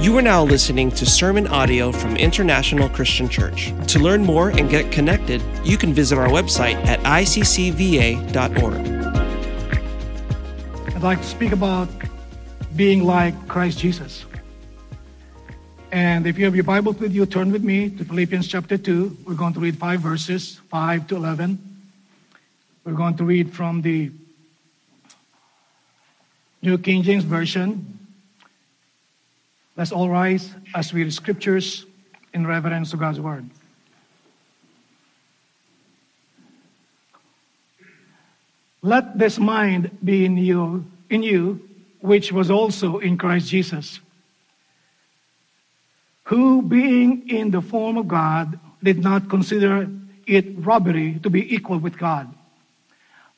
You are now listening to sermon audio from International Christian Church. To learn more and get connected, you can visit our website at iccva.org. I'd like to speak about being like Christ Jesus. And if you have your Bible with you, turn with me to Philippians chapter 2. We're going to read five verses, 5 to 11. We're going to read from the New King James Version. Let's all rise as we read scriptures in reverence to God's word. Let this mind be in you, in you, which was also in Christ Jesus, who being in the form of God did not consider it robbery to be equal with God,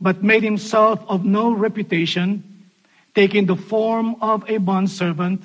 but made himself of no reputation, taking the form of a bondservant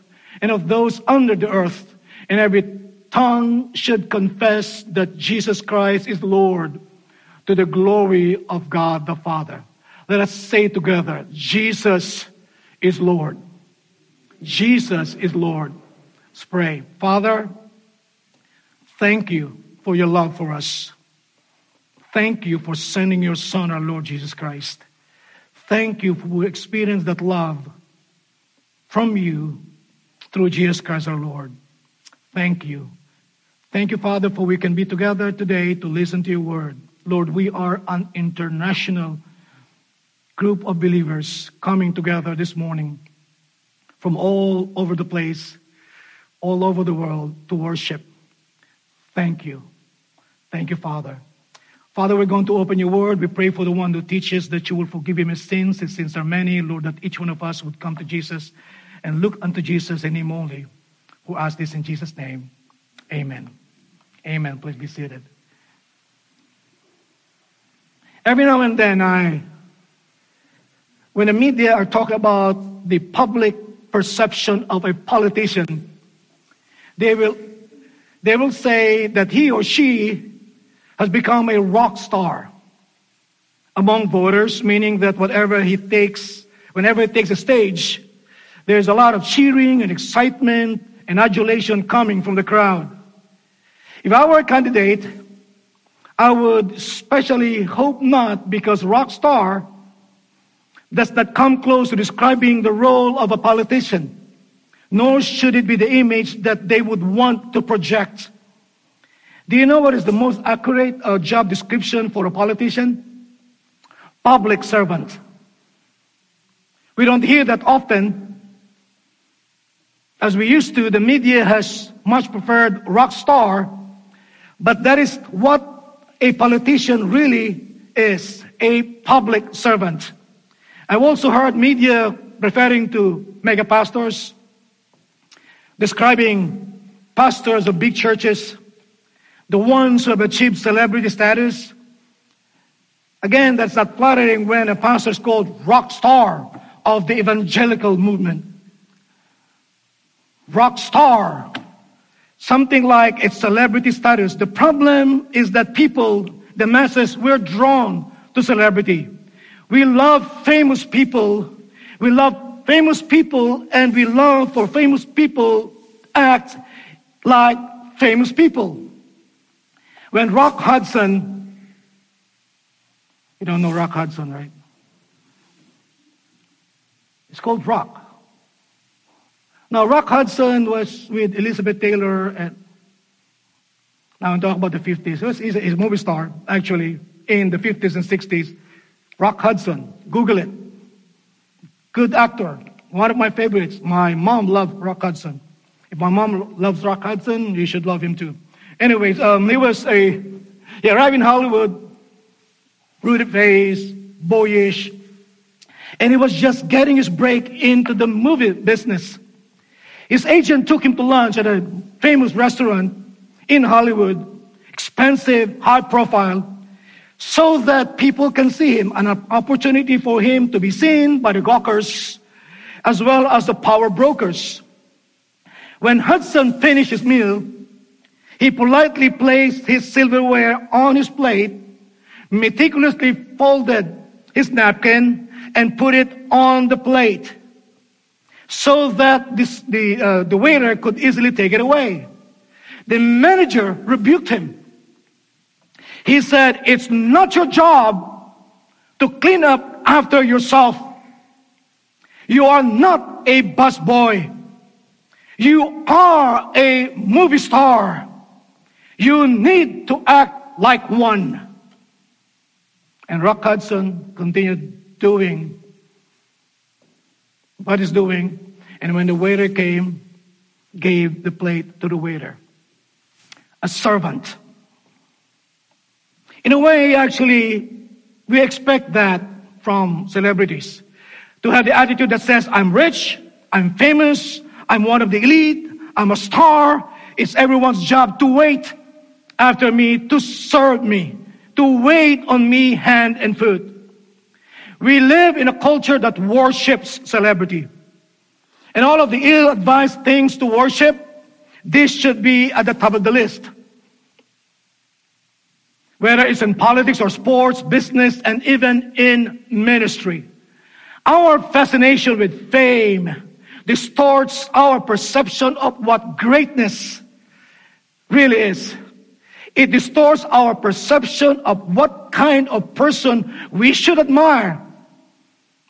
and of those under the earth, and every tongue should confess that Jesus Christ is Lord to the glory of God the Father. Let us say together, Jesus is Lord. Jesus is Lord. Let's pray. Father, thank you for your love for us. Thank you for sending your Son, our Lord Jesus Christ. Thank you for experience that love from you through Jesus Christ our Lord. Thank you. Thank you, Father, for we can be together today to listen to your word. Lord, we are an international group of believers coming together this morning from all over the place, all over the world to worship. Thank you. Thank you, Father. Father, we're going to open your word. We pray for the one who teaches that you will forgive him his sins. His sins are many. Lord, that each one of us would come to Jesus and look unto Jesus and him only, who ask this in Jesus' name. Amen. Amen. Please be seated. Every now and then, I, when the media are talking about the public perception of a politician, they will, they will say that he or she has become a rock star among voters, meaning that whatever he takes, whenever he takes a stage, there's a lot of cheering and excitement and adulation coming from the crowd. If I were a candidate, I would especially hope not because rock star does not come close to describing the role of a politician, nor should it be the image that they would want to project. Do you know what is the most accurate uh, job description for a politician? Public servant. We don't hear that often, as we used to, the media has much preferred rock star, but that is what a politician really is, a public servant. I've also heard media referring to mega pastors, describing pastors of big churches, the ones who have achieved celebrity status. Again, that's not flattering when a pastor is called rock star of the evangelical movement rock star, something like a celebrity status. The problem is that people, the masses, we're drawn to celebrity. We love famous people. We love famous people and we love for famous people act like famous people. When Rock Hudson, you don't know Rock Hudson, right? It's called Rock. Now, Rock Hudson was with Elizabeth Taylor, and now I'm talking about the 50s. He's a, he's a movie star, actually, in the 50s and 60s. Rock Hudson. Google it. Good actor. One of my favorites. My mom loved Rock Hudson. If my mom loves Rock Hudson, you should love him too. Anyways, um, he was a, he arrived in Hollywood, rooted face, boyish, and he was just getting his break into the movie business. His agent took him to lunch at a famous restaurant in Hollywood, expensive, high profile, so that people can see him, an opportunity for him to be seen by the gawkers as well as the power brokers. When Hudson finished his meal, he politely placed his silverware on his plate, meticulously folded his napkin, and put it on the plate so that this, the, uh, the waiter could easily take it away. The manager rebuked him. He said, It's not your job to clean up after yourself. You are not a busboy. You are a movie star. You need to act like one. And Rock Hudson continued doing what he's doing. And when the waiter came, gave the plate to the waiter. A servant. In a way, actually, we expect that from celebrities to have the attitude that says, I'm rich, I'm famous, I'm one of the elite, I'm a star. It's everyone's job to wait after me, to serve me, to wait on me hand and foot. We live in a culture that worships celebrity. And all of the ill advised things to worship, this should be at the top of the list. Whether it's in politics or sports, business, and even in ministry. Our fascination with fame distorts our perception of what greatness really is. It distorts our perception of what kind of person we should admire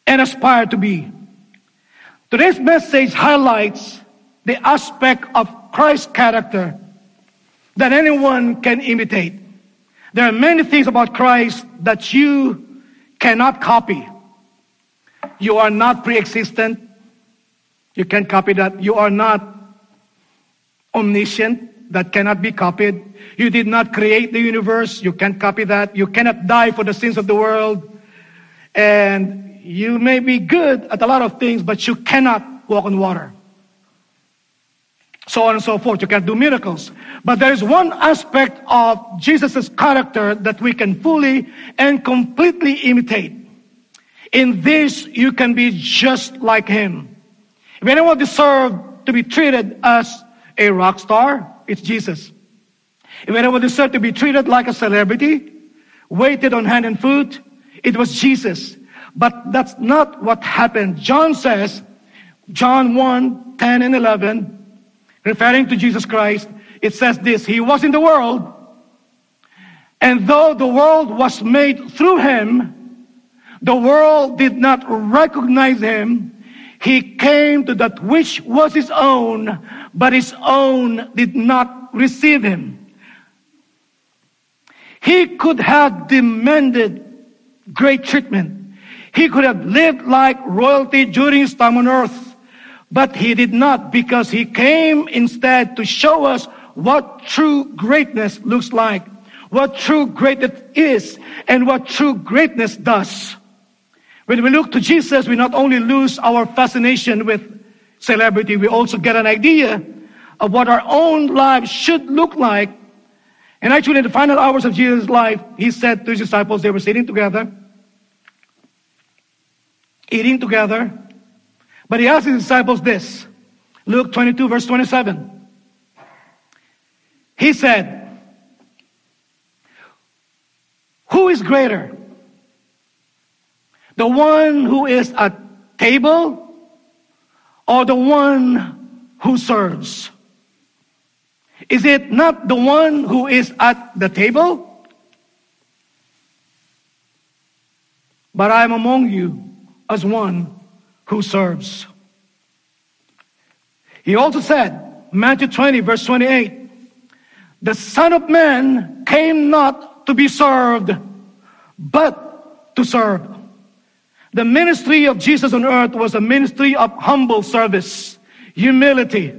and aspire to be. Today's message highlights the aspect of Christ's character that anyone can imitate. There are many things about Christ that you cannot copy. You are not pre existent. You can't copy that. You are not omniscient. That cannot be copied. You did not create the universe. You can't copy that. You cannot die for the sins of the world. And you may be good at a lot of things, but you cannot walk on water. So on and so forth. You can't do miracles. But there is one aspect of Jesus' character that we can fully and completely imitate. In this, you can be just like him. If anyone deserved to be treated as a rock star, it's Jesus. If anyone deserved to be treated like a celebrity, waited on hand and foot, it was Jesus. But that's not what happened. John says, John 1 10 and 11, referring to Jesus Christ, it says this He was in the world, and though the world was made through him, the world did not recognize him. He came to that which was his own, but his own did not receive him. He could have demanded great treatment. He could have lived like royalty during his time on earth, but he did not because he came instead to show us what true greatness looks like, what true greatness is, and what true greatness does. When we look to Jesus, we not only lose our fascination with celebrity, we also get an idea of what our own lives should look like. And actually, in the final hours of Jesus' life, he said to his disciples, they were sitting together, eating together. But he asked his disciples this Luke 22, verse 27. He said, Who is greater? The one who is at table or the one who serves? Is it not the one who is at the table? But I am among you as one who serves. He also said, Matthew 20, verse 28, the Son of Man came not to be served, but to serve. The ministry of Jesus on earth was a ministry of humble service, humility.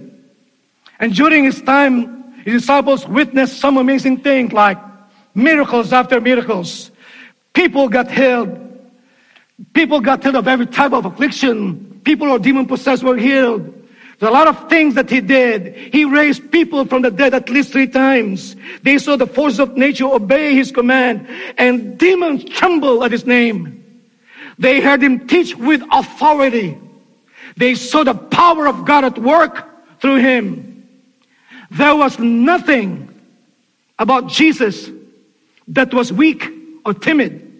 And during his time, his disciples witnessed some amazing things like miracles after miracles. People got healed. People got healed of every type of affliction. People who are demon possessed were healed. There's a lot of things that he did. He raised people from the dead at least three times. They saw the force of nature obey his command, and demons tremble at his name. They heard him teach with authority. They saw the power of God at work through him. There was nothing about Jesus that was weak or timid.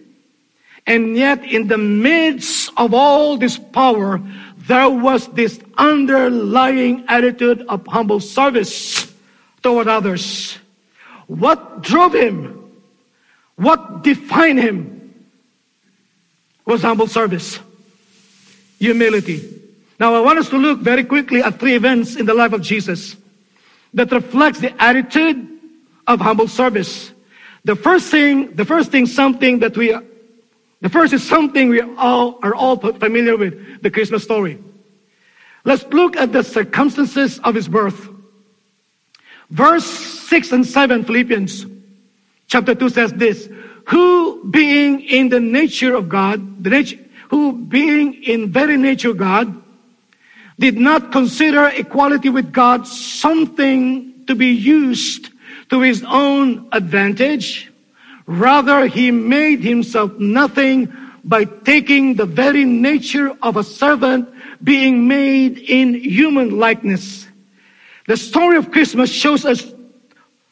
And yet, in the midst of all this power, there was this underlying attitude of humble service toward others. What drove him? What defined him? Was humble service, humility. Now I want us to look very quickly at three events in the life of Jesus that reflects the attitude of humble service. The first thing, the first thing, something that we the first is something we all are all familiar with, the Christmas story. Let's look at the circumstances of his birth. Verse 6 and 7, Philippians chapter 2 says this, who being in the nature of God, the nature, who being in very nature God, did not consider equality with God something to be used to his own advantage, Rather, he made himself nothing by taking the very nature of a servant, being made in human likeness. The story of Christmas shows us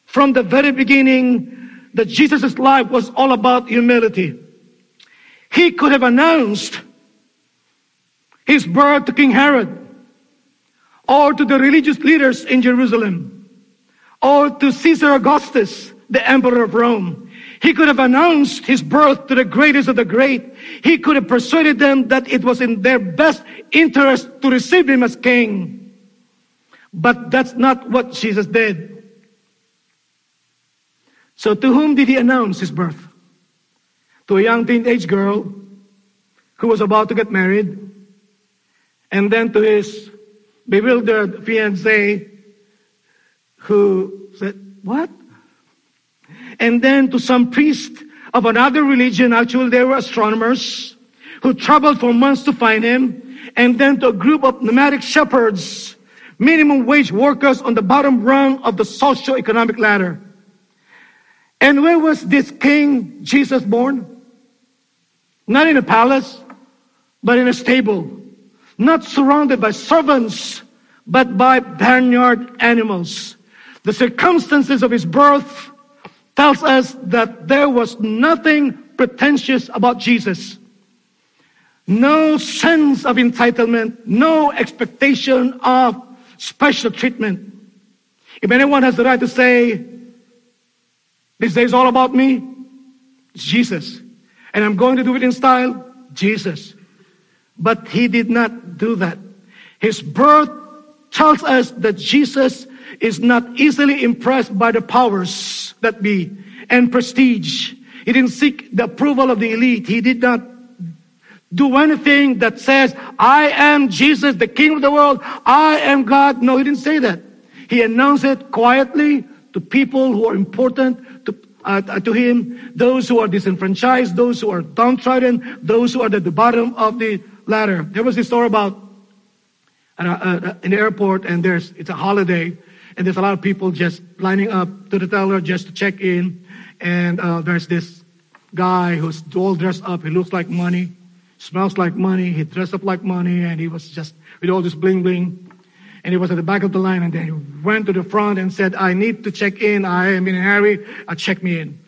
from the very beginning that Jesus' life was all about humility. He could have announced his birth to King Herod or to the religious leaders in Jerusalem or to Caesar Augustus, the emperor of Rome. He could have announced his birth to the greatest of the great. He could have persuaded them that it was in their best interest to receive him as king. But that's not what Jesus did. So to whom did he announce his birth? To a young teenage girl who was about to get married, and then to his bewildered fiancée who said, What? And then to some priest of another religion. Actually, they were astronomers who traveled for months to find him. And then to a group of nomadic shepherds, minimum wage workers on the bottom rung of the socio-economic ladder. And where was this King Jesus born? Not in a palace, but in a stable. Not surrounded by servants, but by barnyard animals. The circumstances of his birth tells us that there was nothing pretentious about Jesus. No sense of entitlement, no expectation of special treatment. If anyone has the right to say, this day is all about me, it's Jesus. And I'm going to do it in style, Jesus. But he did not do that. His birth tells us that Jesus is not easily impressed by the powers that be and prestige. He didn't seek the approval of the elite. He did not do anything that says, I am Jesus, the King of the world. I am God. No, he didn't say that. He announced it quietly to people who are important to, uh, to him, those who are disenfranchised, those who are downtrodden, those who are at the bottom of the ladder. There was this story about uh, uh, in the airport, and there's it's a holiday, and there's a lot of people just lining up to the teller just to check in. And uh, there's this guy who's all dressed up. He looks like money, smells like money. He dressed up like money, and he was just with all this bling bling. And he was at the back of the line, and then he went to the front and said, "I need to check in. I am in a hurry. Uh, check me in."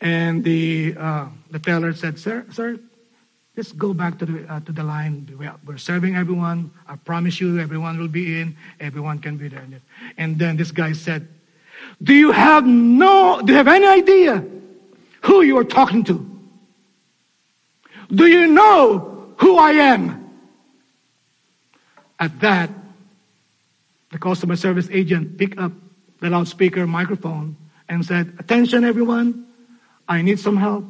And the uh, the teller said, "Sir, sir, Let's go back to the, uh, to the line. We're serving everyone. I promise you, everyone will be in. Everyone can be there. And then this guy said, do you have no, do you have any idea who you are talking to? Do you know who I am? At that, the customer service agent picked up the loudspeaker microphone and said, attention everyone, I need some help.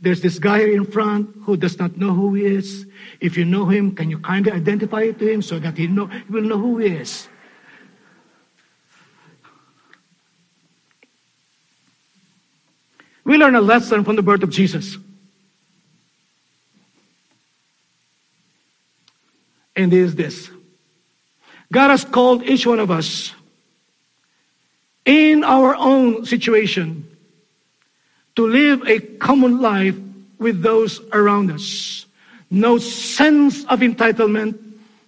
There's this guy in front who does not know who he is. If you know him, can you kindly identify it to him so that he, know, he will know who he is? We learn a lesson from the birth of Jesus. And it is this God has called each one of us in our own situation to live a common life with those around us. No sense of entitlement,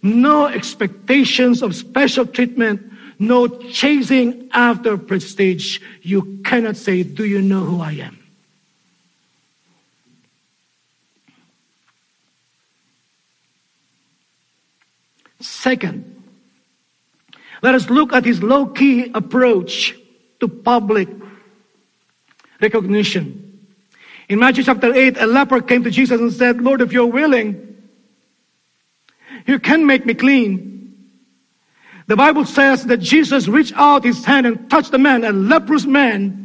no expectations of special treatment, no chasing after prestige. You cannot say, Do you know who I am? Second, let us look at his low key approach to public recognition. In Matthew chapter 8, a leper came to Jesus and said, Lord, if you're willing, you can make me clean. The Bible says that Jesus reached out his hand and touched the man, a leprous man.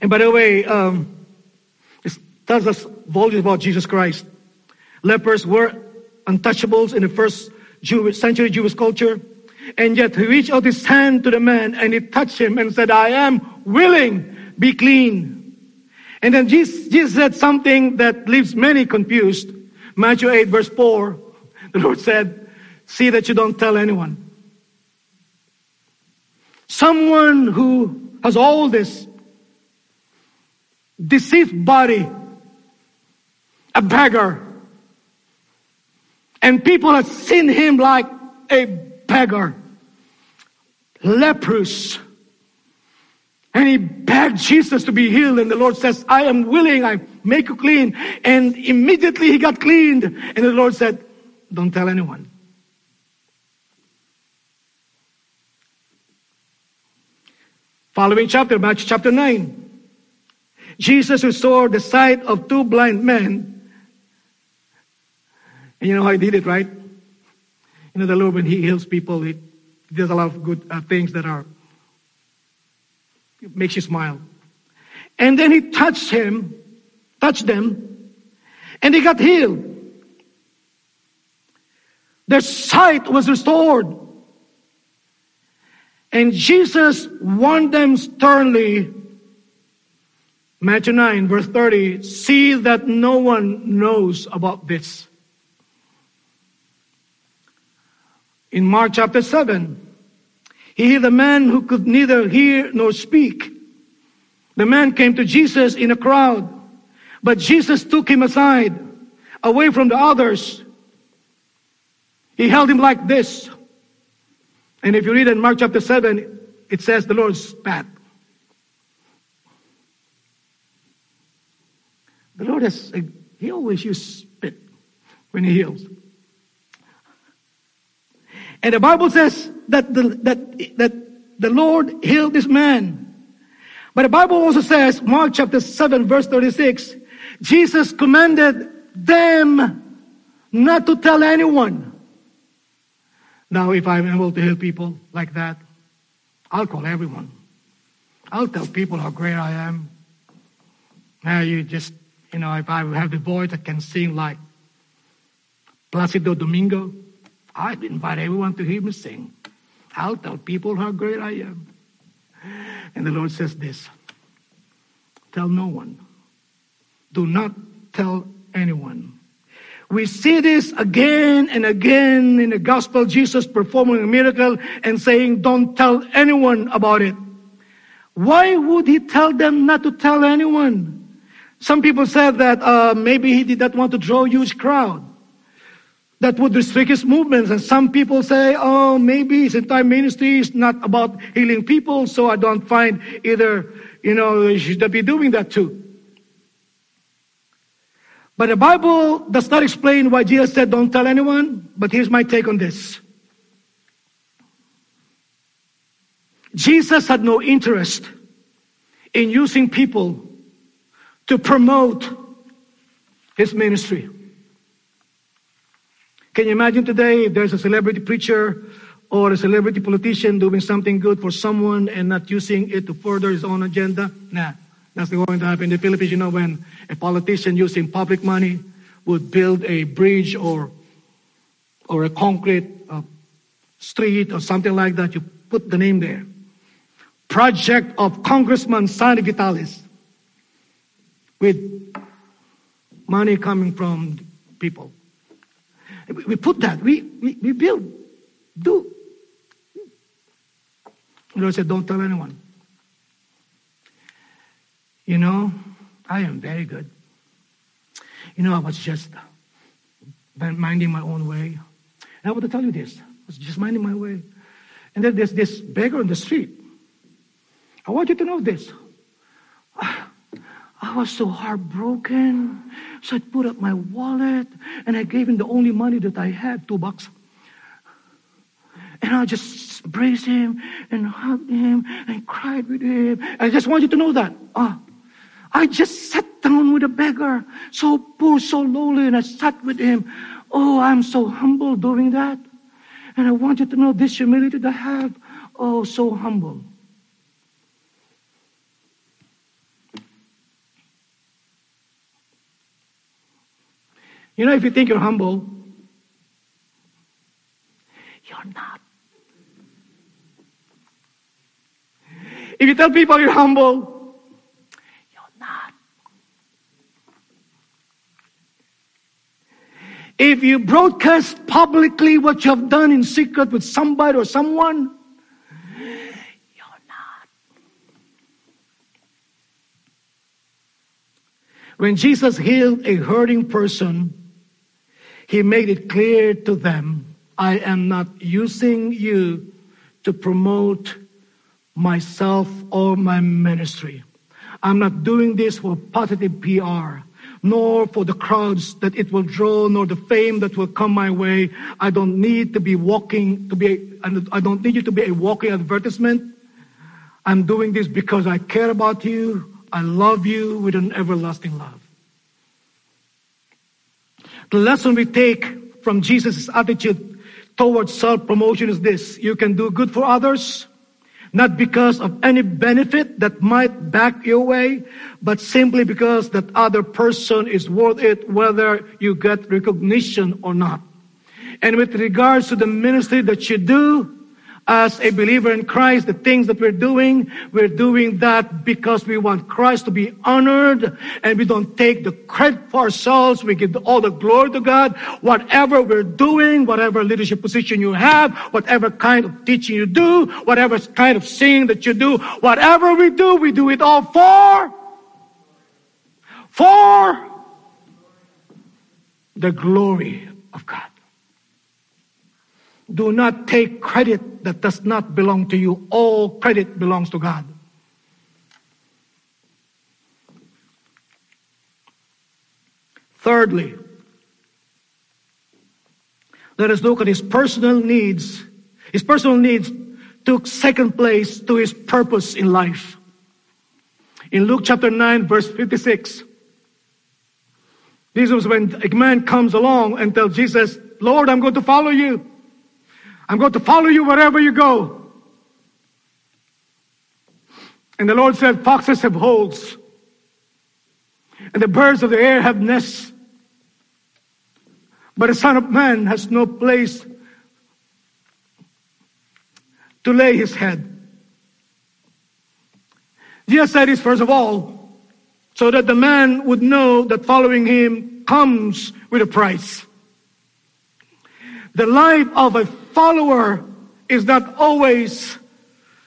And by the way, um, this tells us volumes about Jesus Christ. Lepers were untouchables in the first Jewish, century Jewish culture. And yet he reached out his hand to the man and he touched him and said, I am willing, be clean. And then Jesus, Jesus said something that leaves many confused. Matthew 8, verse 4, the Lord said, See that you don't tell anyone. Someone who has all this deceived body, a beggar, and people have seen him like a beggar, leprous. And he begged Jesus to be healed, and the Lord says, I am willing, I make you clean. And immediately he got cleaned. And the Lord said, Don't tell anyone. Following chapter, Matthew chapter 9. Jesus restored the sight of two blind men and you know how he did it, right? You know, the Lord, when he heals people, he does a lot of good uh, things that are, makes you smile. And then he touched him, touched them, and he got healed. Their sight was restored. And Jesus warned them sternly. Matthew 9, verse 30 see that no one knows about this. in Mark chapter 7. He healed a man who could neither hear nor speak. The man came to Jesus in a crowd, but Jesus took him aside, away from the others. He held him like this. And if you read in Mark chapter 7, it says the Lord spat. The Lord has, he always uses spit when he heals. And the Bible says that the, that, that the Lord healed this man. But the Bible also says, Mark chapter 7, verse 36, Jesus commanded them not to tell anyone. Now, if I'm able to heal people like that, I'll call everyone. I'll tell people how great I am. Now, you just, you know, if I have the voice that can sing like Placido Domingo, I invite everyone to hear me sing. I'll tell people how great I am. And the Lord says this Tell no one. Do not tell anyone. We see this again and again in the gospel, Jesus performing a miracle and saying, Don't tell anyone about it. Why would he tell them not to tell anyone? Some people said that uh, maybe he did not want to draw a huge crowd that would restrict his movements. And some people say, oh, maybe his entire ministry is not about healing people, so I don't find either, you know, he should be doing that too. But the Bible does not explain why Jesus said, don't tell anyone, but here's my take on this. Jesus had no interest in using people to promote his ministry. Can you imagine today if there's a celebrity preacher or a celebrity politician doing something good for someone and not using it to further his own agenda? Nah, that's not going to happen. In the Philippines, you know, when a politician using public money would build a bridge or or a concrete uh, street or something like that, you put the name there. Project of Congressman Sonny Vitaliz with money coming from people. We put that, we, we, we build Do. The Lord said, Don't tell anyone. You know, I am very good. You know, I was just minding my own way. And I want to tell you this. I was just minding my way. And then there's this beggar on the street. I want you to know this. I was so heartbroken. So I put up my wallet and I gave him the only money that I had, two bucks. And I just embraced him and hugged him and cried with him. I just want you to know that. Uh, I just sat down with a beggar, so poor, so lowly, and I sat with him. Oh, I'm so humble doing that. And I want you to know this humility that I have. Oh, so humble. You know, if you think you're humble, you're not. If you tell people you're humble, you're not. If you broadcast publicly what you have done in secret with somebody or someone, you're not. When Jesus healed a hurting person, he made it clear to them I am not using you to promote myself or my ministry. I'm not doing this for positive PR, nor for the crowds that it will draw, nor the fame that will come my way. I don't need to be walking to be, I don't need you to be a walking advertisement. I'm doing this because I care about you. I love you with an everlasting love. The lesson we take from Jesus' attitude towards self promotion is this you can do good for others, not because of any benefit that might back your way, but simply because that other person is worth it, whether you get recognition or not. And with regards to the ministry that you do, as a believer in Christ, the things that we're doing, we're doing that because we want Christ to be honored and we don't take the credit for ourselves. We give all the glory to God. Whatever we're doing, whatever leadership position you have, whatever kind of teaching you do, whatever kind of singing that you do, whatever we do, we do it all for, for the glory of God. Do not take credit that does not belong to you. All credit belongs to God. Thirdly, let us look at his personal needs. His personal needs took second place to his purpose in life. In Luke chapter 9, verse 56, this was when a man comes along and tells Jesus, Lord, I'm going to follow you. I'm going to follow you wherever you go. And the Lord said, Foxes have holes, and the birds of the air have nests. But the Son of Man has no place to lay his head. Jesus said this first of all, so that the man would know that following him comes with a price. The life of a follower is not always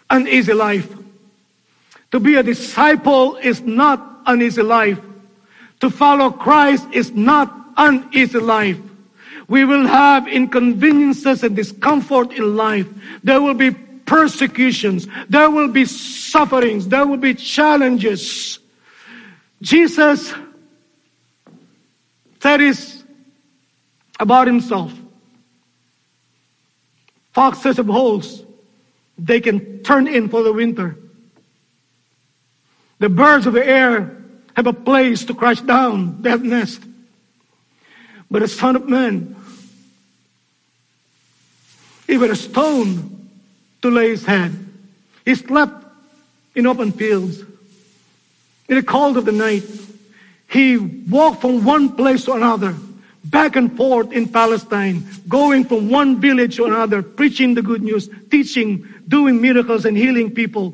an easy life. To be a disciple is not an easy life. To follow Christ is not an easy life. We will have inconveniences and discomfort in life. There will be persecutions. There will be sufferings. There will be challenges. Jesus said this about himself. Foxes have holes they can turn in for the winter. The birds of the air have a place to crash down that nest. But the Son of Man, even a stone to lay his head. He slept in open fields. In the cold of the night, he walked from one place to another back and forth in Palestine, going from one village to another, preaching the good news, teaching, doing miracles and healing people,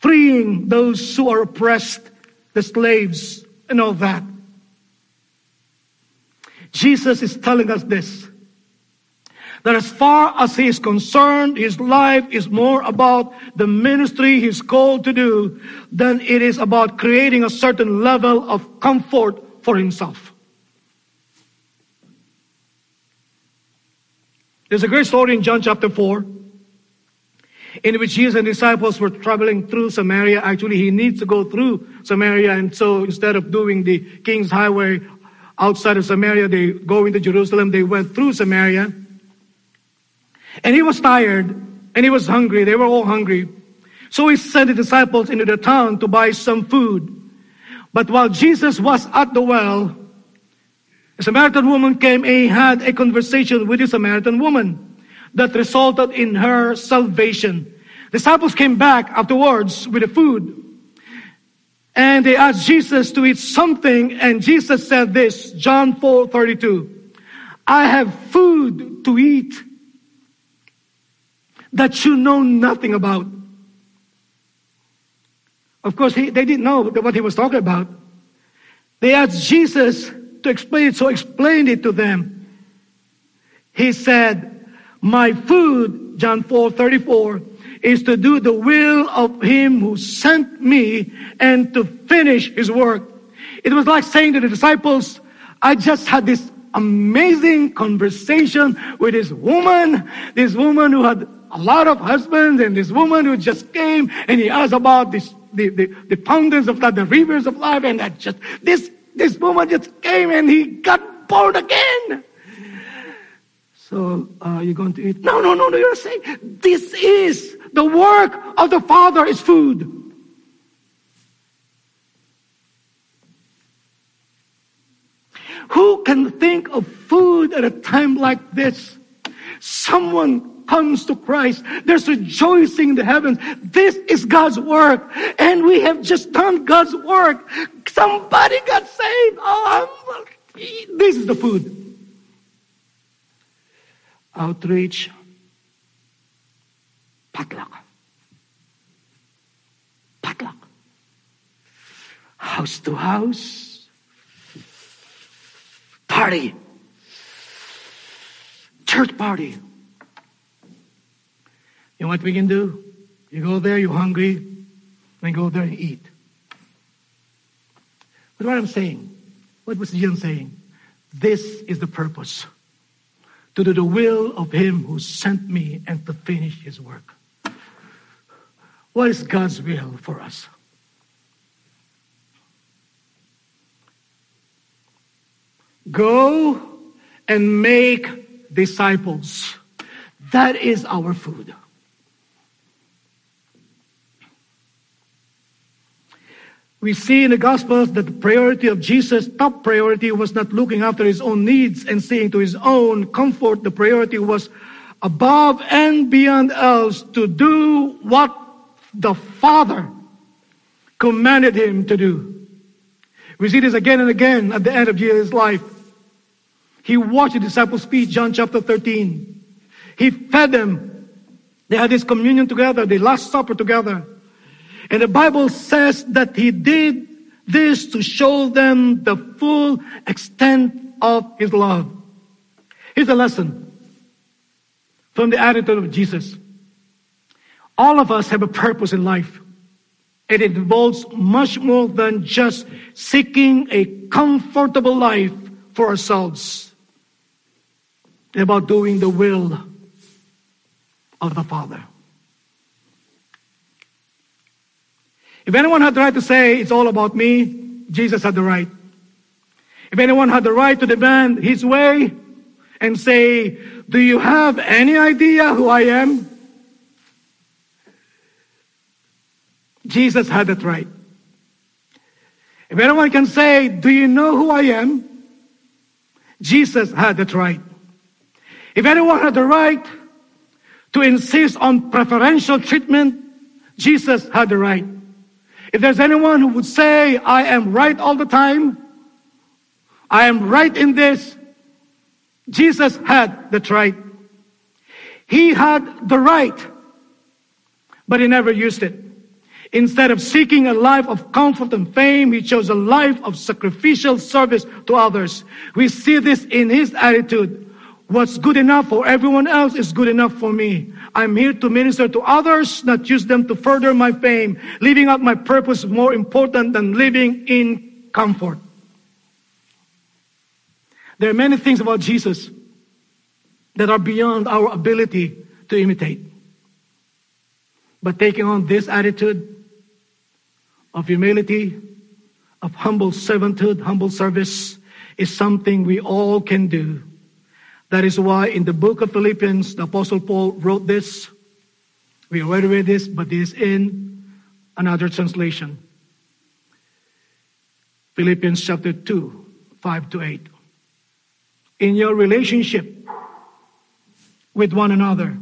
freeing those who are oppressed, the slaves, and all that. Jesus is telling us this That as far as he is concerned, his life is more about the ministry he's called to do than it is about creating a certain level of comfort for himself. There's a great story in John chapter 4 in which Jesus and disciples were traveling through Samaria. Actually, he needs to go through Samaria, and so instead of doing the King's Highway outside of Samaria, they go into Jerusalem. They went through Samaria. And he was tired and he was hungry. They were all hungry. So he sent the disciples into the town to buy some food. But while Jesus was at the well, a Samaritan woman came and had a conversation with the Samaritan woman that resulted in her salvation. Disciples came back afterwards with the food. And they asked Jesus to eat something, and Jesus said this, John 4 32. I have food to eat that you know nothing about. Of course, he, they didn't know what he was talking about. They asked Jesus to explain it, so explained it to them. He said, My food, John 4 34, is to do the will of him who sent me and to finish his work. It was like saying to the disciples, I just had this amazing conversation with this woman, this woman who had a lot of husbands, and this woman who just came and he asked about this, the, the, the fountains of life, the rivers of life, and that just, this, this woman just came and he got born again. So, uh, you're going to eat? No, no, no, no, you're saying this is the work of the Father is food. Who can think of food at a time like this? Someone comes to Christ. There's rejoicing in the heavens. This is God's work. And we have just done God's work. Somebody got saved. Oh, this is the food. Outreach. Potluck. Potluck. House to house. Party. Church party. You know what we can do? You go there, you're hungry, then go there and eat. But what I'm saying, what was John saying? This is the purpose to do the will of Him who sent me and to finish His work. What is God's will for us? Go and make disciples. That is our food. We see in the Gospels that the priority of Jesus, top priority, was not looking after his own needs and seeing to his own comfort. The priority was above and beyond else to do what the Father commanded him to do. We see this again and again at the end of Jesus' life. He watched the disciples feed, John chapter 13. He fed them. They had this communion together, the Last Supper together. And the Bible says that he did this to show them the full extent of his love. Here's a lesson from the attitude of Jesus. All of us have a purpose in life. It involves much more than just seeking a comfortable life for ourselves. It's about doing the will of the Father. If anyone had the right to say it's all about me, Jesus had the right. If anyone had the right to demand his way and say, Do you have any idea who I am? Jesus had that right. If anyone can say, Do you know who I am? Jesus had that right. If anyone had the right to insist on preferential treatment, Jesus had the right. If there's anyone who would say, I am right all the time, I am right in this, Jesus had the right. He had the right, but he never used it. Instead of seeking a life of comfort and fame, he chose a life of sacrificial service to others. We see this in his attitude. What's good enough for everyone else is good enough for me. I'm here to minister to others, not use them to further my fame. Living out my purpose is more important than living in comfort. There are many things about Jesus that are beyond our ability to imitate. But taking on this attitude of humility, of humble servanthood, humble service, is something we all can do. That is why in the book of Philippians, the Apostle Paul wrote this. We already read this, but this is in another translation. Philippians chapter 2, 5 to 8. In your relationship with one another,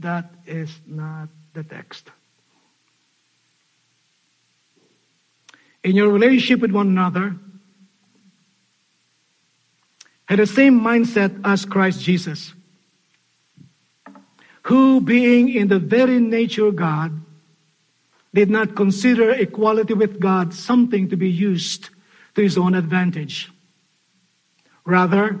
that is not the text. In your relationship with one another, had the same mindset as Christ Jesus, who, being in the very nature God, did not consider equality with God something to be used to his own advantage. Rather,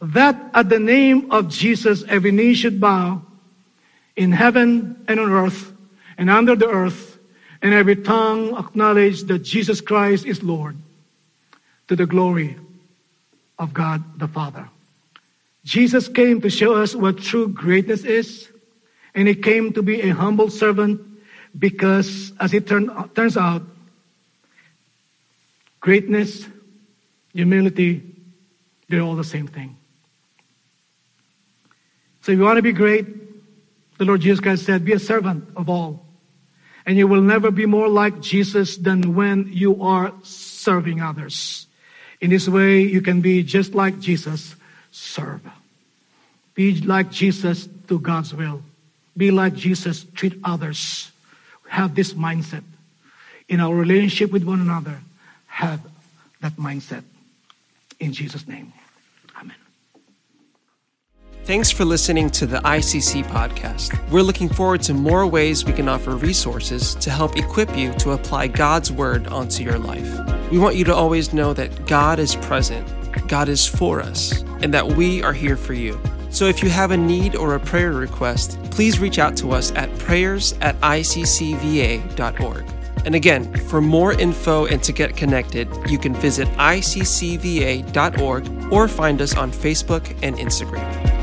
that at the name of Jesus every knee should bow in heaven and on earth and under the earth, and every tongue acknowledge that Jesus Christ is Lord to the glory of God the Father. Jesus came to show us what true greatness is, and he came to be a humble servant because, as it turn, turns out, greatness, humility, they're all the same thing. So if you want to be great, the Lord Jesus Christ said, be a servant of all. And you will never be more like Jesus than when you are serving others. In this way, you can be just like Jesus, serve. Be like Jesus, do God's will. Be like Jesus, treat others. Have this mindset. In our relationship with one another, have that mindset. In Jesus' name. Thanks for listening to the ICC podcast. We're looking forward to more ways we can offer resources to help equip you to apply God's Word onto your life. We want you to always know that God is present, God is for us, and that we are here for you. So if you have a need or a prayer request, please reach out to us at prayers at iccva.org. And again, for more info and to get connected, you can visit iccva.org or find us on Facebook and Instagram.